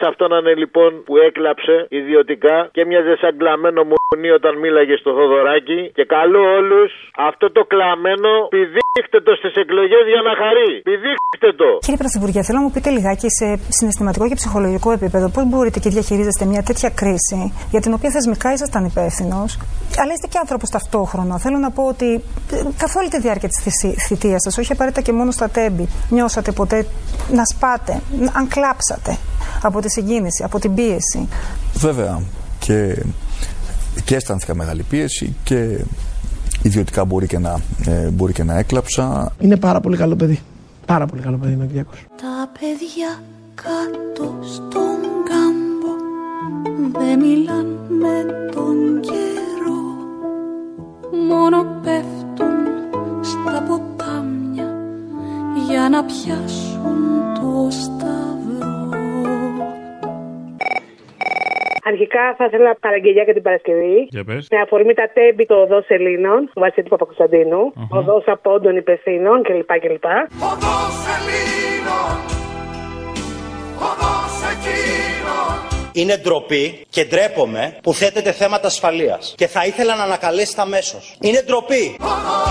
βάλει αυτό να είναι λοιπόν που έκλαψε ιδιωτικά και μοιάζε σαν κλαμμένο μουνί όταν μίλαγε στο Θοδωράκι. Και καλό όλους αυτό το κλαμμένο πηδήχτε το στις εκλογές για να χαρεί. Πηδήχτε το. Κύριε Πρωθυπουργέ, θέλω να μου πείτε λιγάκι σε συναισθηματικό και ψυχολογικό επίπεδο πώς μπορείτε και διαχειρίζεστε μια τέτοια κρίση για την οποία θεσμικά ήσασταν υπεύθυνος, αλλά είστε και άνθρωπος ταυτόχρονα. Θέλω να πω ότι ε, καθ' όλη τη διάρκεια της θητείας σας, όχι απαραίτητα και μόνο στα τέμπη, νιώσατε ποτέ να σπάτε, αν κλάψατε από τη συγκίνηση, από την πίεση. Βέβαια. Και, και αισθάνθηκα μεγάλη πίεση και ιδιωτικά μπορεί και, να, ε, μπορεί και να έκλαψα. Είναι πάρα πολύ καλό παιδί. Πάρα πολύ καλό παιδί είναι ο Κυριάκος. Τα παιδιά κάτω στον κάμπο δεν μιλάν με τον καιρό μόνο πέφτουν στα ποτάμια για να πιάσουν το σταυρό. Αρχικά θα ήθελα παραγγελιά για την Παρασκευή. Για πες. Με αφορμή τα τέμπη του οδό Ελλήνων, του Βασίλη Παπακοσταντίνου, Αχα. οδός απόντων υπευθύνων κλπ. κλπ. Οδός Ελλήνων, οδός εκείνων. Είναι ντροπή και ντρέπομαι που θέτετε θέματα ασφαλείας και θα ήθελα να ανακαλέσετε αμέσω. Είναι ντροπή. Οδός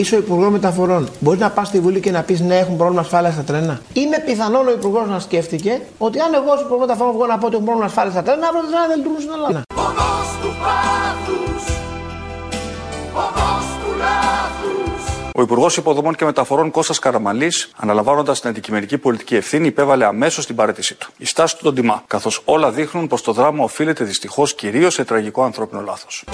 Είσαι ο Υπουργός Μεταφορών. Μπορεί να πας στη Βουλή και να πεις ναι, έχουν πρόβλημα ασφάλειας στα τρένα. Είναι πιθανόν ο Υπουργός να σκέφτηκε ότι αν εγώ ως Υπουργός Μεταφορών βγω να πω ότι έχουν πρόβλημα ασφάλειας στα τρένα, αύριο τα τρένα δεν λειτουργούν στην Ελλάδα. Οδός του πάθους, οδός του λάθους. Ο Υπουργός Υποδομών και Μεταφορών Κώστας Καραμαλής, αναλαμβάνοντας την αντικειμενική πολιτική ευθύνη, υπέβαλε αμέσως την παρέτησή του. Η στάση του τον τιμά, καθώς όλα δείχνουν πως το δράμα οφείλεται δυστυχώς κυρίως σε τραγικό ανθρώπινο λάθος.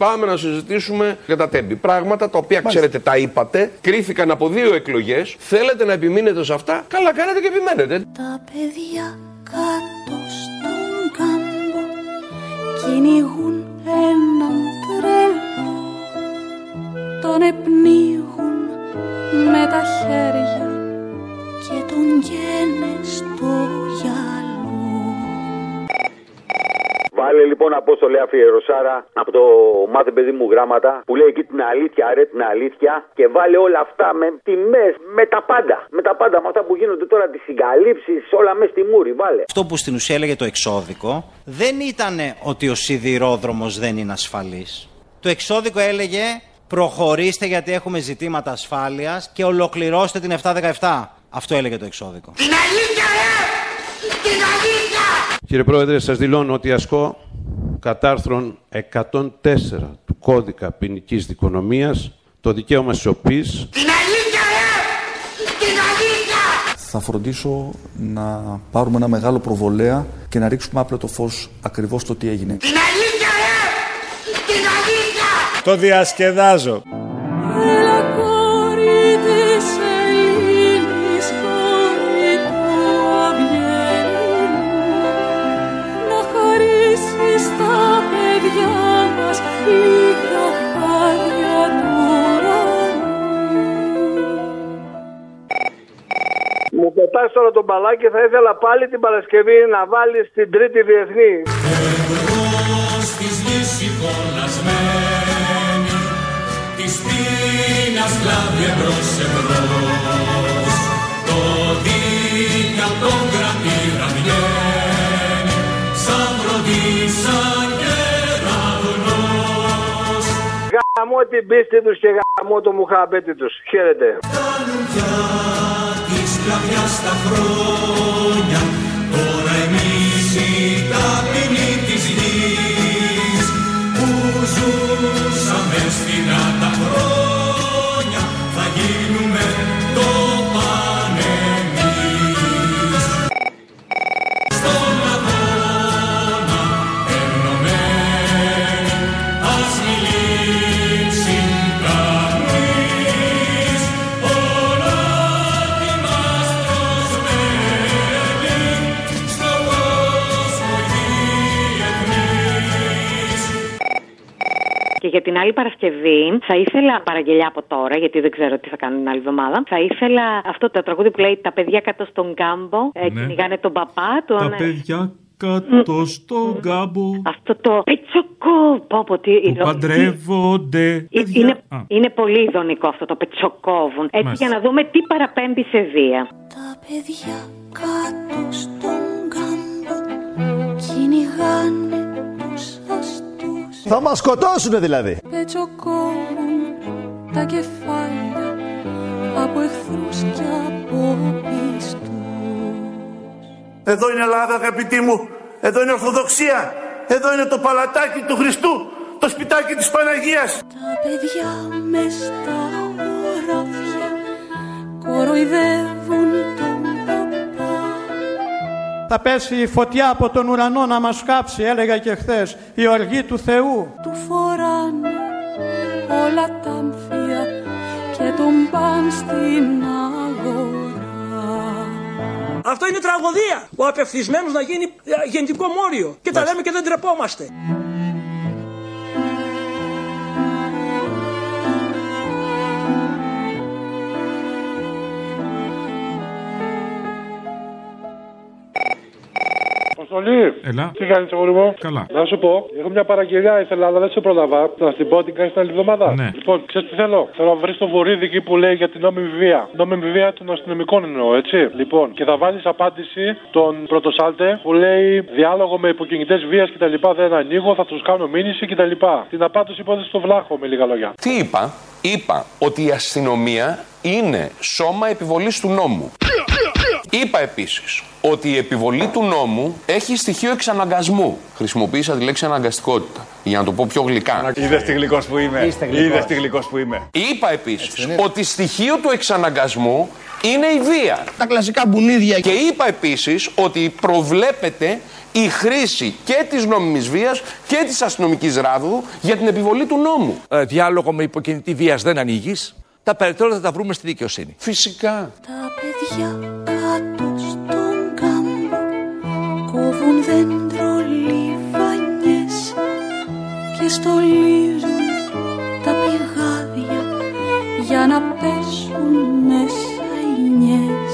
Πάμε να συζητήσουμε για τα τέμπη. Πράγματα τα οποία ξέρετε, τα είπατε, κρίθηκαν από δύο εκλογές. Θέλετε να επιμείνετε σε αυτά; Καλά κάνετε και επιμένετε. Τα παιδιά κάτω στον κάμπο κυνηγούν έναν απόστολε αφιερωσάρα από το μάθε παιδί μου γράμματα που λέει εκεί την αλήθεια, ρε την αλήθεια και βάλε όλα αυτά με τιμές, με τα πάντα. Με τα πάντα, με αυτά που γίνονται τώρα, τις συγκαλύψεις, όλα μέσα στη μούρη. Βάλε. Αυτό που στην ουσία έλεγε το εξώδικο δεν ήταν ότι ο σιδηρόδρομος δεν είναι ασφαλής. Το εξώδικο έλεγε προχωρήστε γιατί έχουμε ζητήματα ασφάλειας και ολοκληρώστε την 717. Αυτό έλεγε το εξώδικο. Την αλήθεια, ρε! Την αλήθεια! Κύριε Πρόεδρε, σας δηλώνω ότι ασκώ κατά άρθρων 104 του κώδικα ποινικής δικονομίας το δικαίωμα σιωπής Την αλήθεια, ρε! Την αλήθεια! Θα φροντίσω να πάρουμε ένα μεγάλο προβολέα και να ρίξουμε άπλετο φως ακριβώς το τι έγινε. Την αλήθεια, ρε! Την αλήθεια! Το διασκεδάζω. Μου πετάς τώρα τον μπαλάκι, θα ήθελα πάλι την Παρασκευή να βάλεις την τρίτη διεθνή. Της γης εικονασμένη, της πείνας κλάβει εμπρός εμπρός. Το δίκαιο απ' τον κρατήρα βγαίνει, σαν βροντί, σαν κεραυνός. Γαμώ την πίστη τους και γαμώ το μουχαμπέτι τους. Χαίρετε. Φτάνουν πια τη σκλαβιά στα χρόνια. Τώρα εμείς οι ταπεινοί της γης Που ζούσαμε στην τα για την άλλη Παρασκευή θα ήθελα παραγγελιά από τώρα, γιατί δεν ξέρω τι θα κάνω την άλλη εβδομάδα. Θα ήθελα αυτό το τραγούδι που λέει Τα παιδιά κάτω στον κάμπο ε, Ναι. κυνηγάνε τον παπά. Τον... Τα παιδιά κάτω στον κάμπο. Αυτό το πετσοκό. Πω, πω, τι. Που παντρεύονται. Ε, Είναι, είναι πολύ ειδονικό αυτό το πετσοκόβουν. Έτσι Μάλιστα. για να δούμε τι παραπέμπει σε βία. Τα παιδιά κάτω στον κάμπο κυνηγάνε τους αστούς Θα μας σκοτώσουνε δηλαδή. Πετσοκόβουν τα κεφάλια από εχθρούς και από πιστούς Εδώ είναι Ελλάδα αγαπητοί μου. Εδώ είναι Ορθοδοξία. Εδώ είναι το παλατάκι του Χριστού. Το σπιτάκι της Παναγίας. Τα παιδιά μες στα χωράφια κοροϊδεύουν τον παπά Θα πέσει η φωτιά από τον ουρανό να μας κάψει, έλεγα και χθες, η οργή του Θεού. Του φοράνε όλα τα αμφία και τον παν στην αγορά Αυτό είναι τραγωδία. Ο απευθυσμένος να γίνει ε, γεννητικό μόριο. Και τα λέμε και δεν τρεπόμαστε. Αποστολή. Έλα. Τι κάνεις, αγόρι μου; Καλά. Να σου πω, έχω μια παραγγελιά ήθελα, αλλά δεν σε πρόλαβα. Να την πω την κάνεις την άλλη εβδομάδα; Ναι. Λοιπόν, ξέρεις τι θέλω; Θέλω να βρεις το βορίδι εκεί που λέει για την νόμιμη βία. Νόμιμη βία των αστυνομικών εννοώ, έτσι. Λοιπόν, και θα βάλεις απάντηση τον πρωτοσάλτε που λέει διάλογο με υποκινητές βίας κτλ. Δεν ανοίγω, θα τους κάνω μήνυση κτλ. Την απάντηση υπόθεση στο βλάχο με λίγα λόγια. Τι είπα, είπα ότι η αστυνομία είναι σώμα επιβολής του νόμου. Είπα επίσης ότι η επιβολή του νόμου έχει στοιχείο εξαναγκασμού. Χρησιμοποίησα τη λέξη αναγκαστικότητα, για να το πω πιο γλυκά. Είδες τι γλυκός που είμαι. Είστε γλυκός. Είδες τι γλυκός που είμαι. Είπα επίσης ότι στοιχείο του εξαναγκασμού είναι η βία. Τα κλασικά μπουνίδια. Και είπα επίσης ότι προβλέπεται η χρήση και της νόμιμης βίας και της αστυνομικής ράδου για την επιβολή του νόμου. Ε, διάλογο με υποκινητή βίας δεν ανοίγεις. Τα περαιτέρω θα τα βρούμε στη δικαιοσύνη. Φυσικά. Τα παιδιά κόβουν δέντρο λιβανιές και στολίζουν τα πηγάδια για να πέσουν μέσα οι νιές.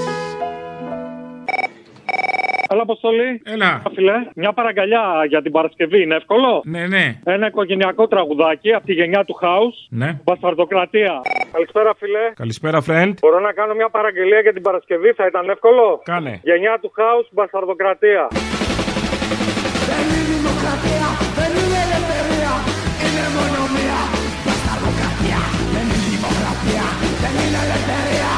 Έλα, Αποστολή. Έλα. Φίλε, μια παραγκαλιά για την Παρασκευή είναι εύκολο; Ναι, ναι. Ένα οικογενειακό τραγουδάκι από τη γενιά του House. Ναι. Μπασταρδοκρατία. Καλησπέρα, φίλε. Καλησπέρα, friend. Μπορώ να κάνω μια παραγγελία για την Παρασκευή, θα ήταν εύκολο; Κάνε. Γενιά του House, Μπασταρδοκρατία. Δεν είναι δημοκρατία, δεν είναι ελευθερία, είναι μόνο μία μπασταρδοκρατία. Δεν είναι δημοκρατία, δεν είναι ελευθερία,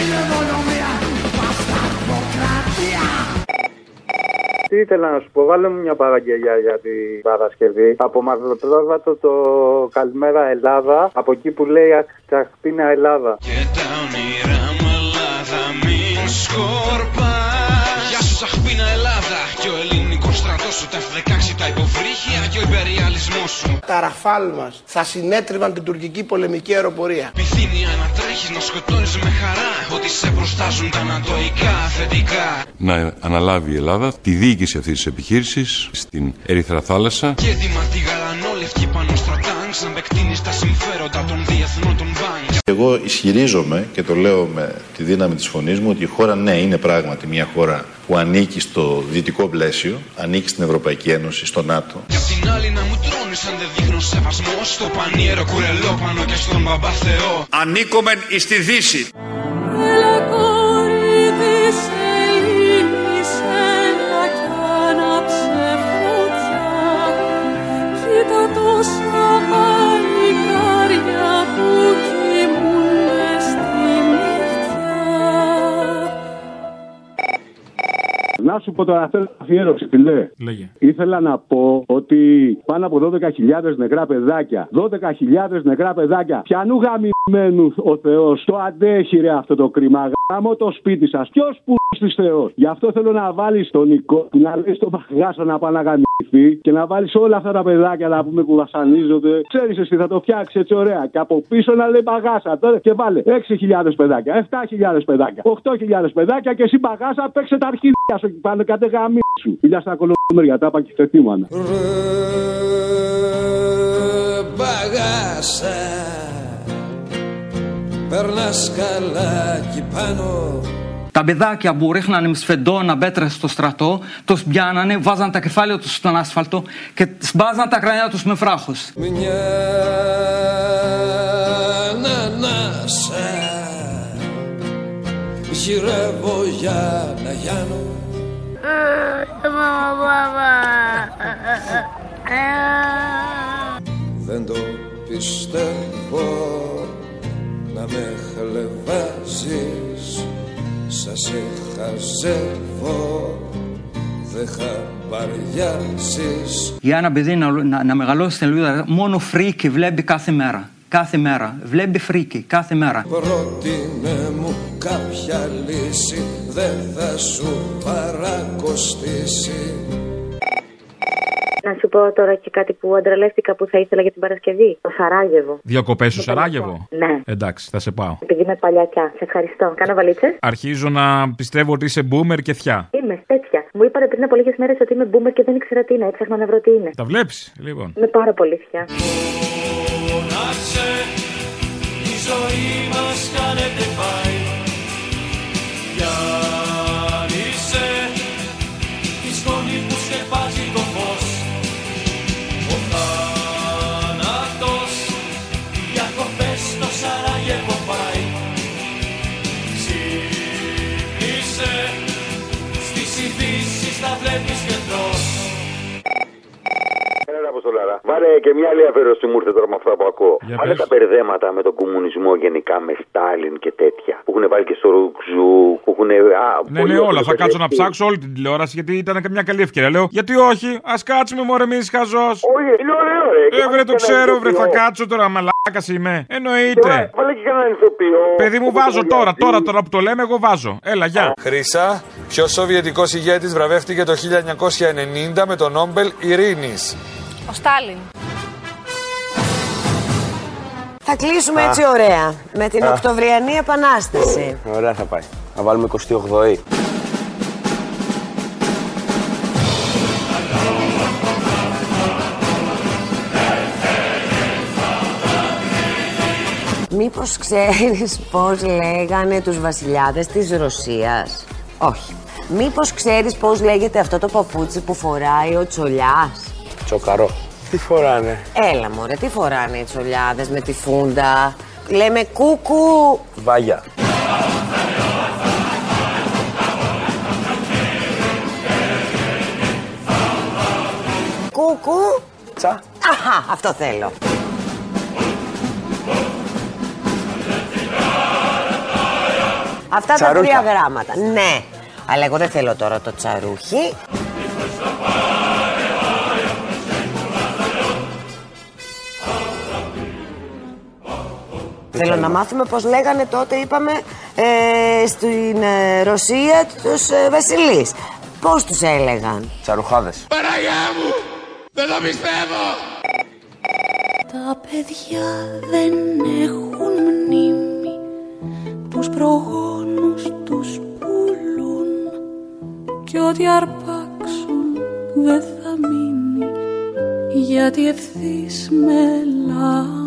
είναι μόνο μία μπασταρδοκρατία. Τι ήθελα να σου πω, βάλε μου μια παραγγελιά για την Παρασκευή. Από Μαυροπρόβατο το Καλημέρα Ελλάδα, από εκεί που λέει Αχτσαχπίνα Ελλάδα. Ελλάδα μην σκορπάς Γεια σου Σαχπίνα Ελλάδα Και ο ελληνικός στρατός σου Τα F-16 τα υποβρύχια Και ο υπεριαλισμός σου Τα ραφάλ μας θα συνέτριβαν την τουρκική πολεμική αεροπορία. Πυθύνια να τρέχεις Να σκοτώνεις με χαρά Ότι σε προστάζουν τα ανατοϊκά αφεντικά να αναλάβει η Ελλάδα τη διοίκηση αυτής της επιχείρησης στην Ερυθρά Θάλασσα. Και έτοιμα τη γαλανόλευκη πάνω στα τάγκς Να επεκτείνεις τα συμφέροντα των διεθνών των μπάνκ Εγώ ισχυρίζομαι και το λέω με τη δύναμη της φωνής μου ότι η χώρα ναι είναι πράγματι μια χώρα που ανήκει στο δυτικό πλαίσιο, ανήκει στην Ευρωπαϊκή Ένωση, στο ΝΑΤΟ. Κι απ' την άλλη να μου τρώνεις αν δεν δείχνω σεβασμό Στο πανίερο κουρελόπανο και στον μπαμπά Θεό Ανήκομεν εις τη Δύση. Να σου πω τώρα, θέλω αφιέρωση, φιλέ. Λέγε. Ήθελα να πω ότι πάνω από 12.000 νεκρά παιδάκια. 12.000 νεκρά παιδάκια. Πιανού γαμημένους ο Θεός. Το αντέχει ρε αυτό το κρίμα. Γάμο το σπίτι σας. Ποιος που τη Θεός. Γι' αυτό θέλω να βάλεις τον Νικό, να λέει στον Παγάσο να πάει να γαμηθεί και να βάλεις όλα αυτά τα παιδάκια να πούμε που βασανίζονται. Ξέρεις εσύ, θα το φτιάξεις έτσι ωραία. Και από πίσω να λέει Παγάσα. Τώρα και βάλε 6.000 παιδάκια, 7.000 παιδάκια, 8.000 παιδάκια και εσύ Παγάσα παίξε τα αρχίδια σου εκεί πάνω κάτι γαμί σου. Φιλιά στα κολομέρια, τα είπα και θετήμανα. Μπαγάσα Περνάς καλά εκεί πάνω Τα παιδάκια που ρίχνανε με σφεντόνα μπέτρες στο στρατό, τους πιάνανε, βάζαν τα κεφάλια τους στον άσφαλτο και σπάζαν τα κρανιά τους με φράχους. Μια ανάσα γυρεύω για να γιάνω Δεν το πιστεύω να με χλεβάζεις Σας σε χαζεύω δεν χαμπαριάζεις Για ένα παιδί να, να, να μεγαλώσει στην Ελβίδα, μόνο φρίκι βλέπει κάθε μέρα. Κάθε μέρα. Βλέπει φρίκι κάθε μέρα. Πρότεινε μου κάποια λύση δεν θα σου παρακοστήσει Να σου πω τώρα και κάτι που αντραλεύτηκα που θα ήθελα για την Παρασκευή. Το Σαράγεβο. Διακοπές στο Σαράγεβο; Ναι. Εντάξει, θα σε πάω. Επειδή είμαι παλιακιά. Σε ευχαριστώ. Κάνω βαλίτσες. Αρχίζω να πιστεύω ότι είσαι boomer και θιά. Είμαι τέτοια. Μου είπατε πριν από λίγες μέρες ότι είμαι boomer και δεν ήξερα τι είναι. Έψαχνα να βρω τι είναι. Τα βλέπεις, λοιπόν. Είμαι πάρα πολύ θιά. Φώναξε, η ζωή μας κάνετε πάει Αποστολάρα. Βάλε και μια άλλη αφαίρεση μου ήρθε τώρα με αυτά που ακούω. Για Βάλε πες. τα μπερδέματα με τον κομμουνισμό γενικά, με Στάλιν και τέτοια. Που έχουν βάλει και στο Ρουξού, που έχουν. Α, Ναι, πολύ ναι, όλα. Θα ωραίο κάτσω να παιδί. ψάξω όλη την τηλεόραση γιατί ήταν και μια καλή ευκαιρία. Λέω, γιατί όχι, ας κάτσουμε μωρέ εμείς χαζός. Όχι, είναι ωραίο, ρε. Και Ε, βρε, βάλε το και ένα ξέρω, βρε, θα ηθοποιό. κάτσω τώρα, μαλάκα είμαι. Εννοείται. Βάλε και κανέναν ηθοποιό. Παιδί μου, Όπως βάζω το τώρα, Γιάννη. τώρα, τώρα που το λέμε, εγώ βάζω. Έλα, γεια. Χρύσα, ποιος Σοβιετικός ηγέτης βραβεύτηκε το 1990 με τον Νόμπελ Ειρήνης. Ο Στάλιν. Θα κλείσουμε Α. έτσι ωραία με την Α. Οκτωβριανή Επανάσταση. Ωραία θα πάει. Να βάλουμε 28η. Μήπως ξέρεις πώς λέγανε τους βασιλιάδες της Ρωσίας; Όχι. Μήπως ξέρεις πώς λέγεται αυτό το παπούτσι που φοράει ο Τσολιάς; Τσοκαρό. Τι φοράνε; Έλα μωρέ, τι φοράνε οι Τσολιάδες με τη φούντα; Λέμε κούκου. Βάγια. Κούκου. Τσα. Αχα, αυτό θέλω. Αυτά τα Τσαρούχια. τρία γράμματα. Ναι. Αλλά εγώ δεν θέλω τώρα το τσαρούχι. Θέλω να μάθουμε πώς λέγανε τότε, είπαμε, ε, στην ε, Ρωσία τους ε, βασιλείς. Πώς τους έλεγαν; Τσαρουχάδες. Παναγιά μου! Δεν το πιστεύω! Τα παιδιά δεν έχουν μνήμη Τους προγόνους τους πουλούν Κι ό,τι αρπάξουν δεν θα μείνει Γιατί ευθύς μελά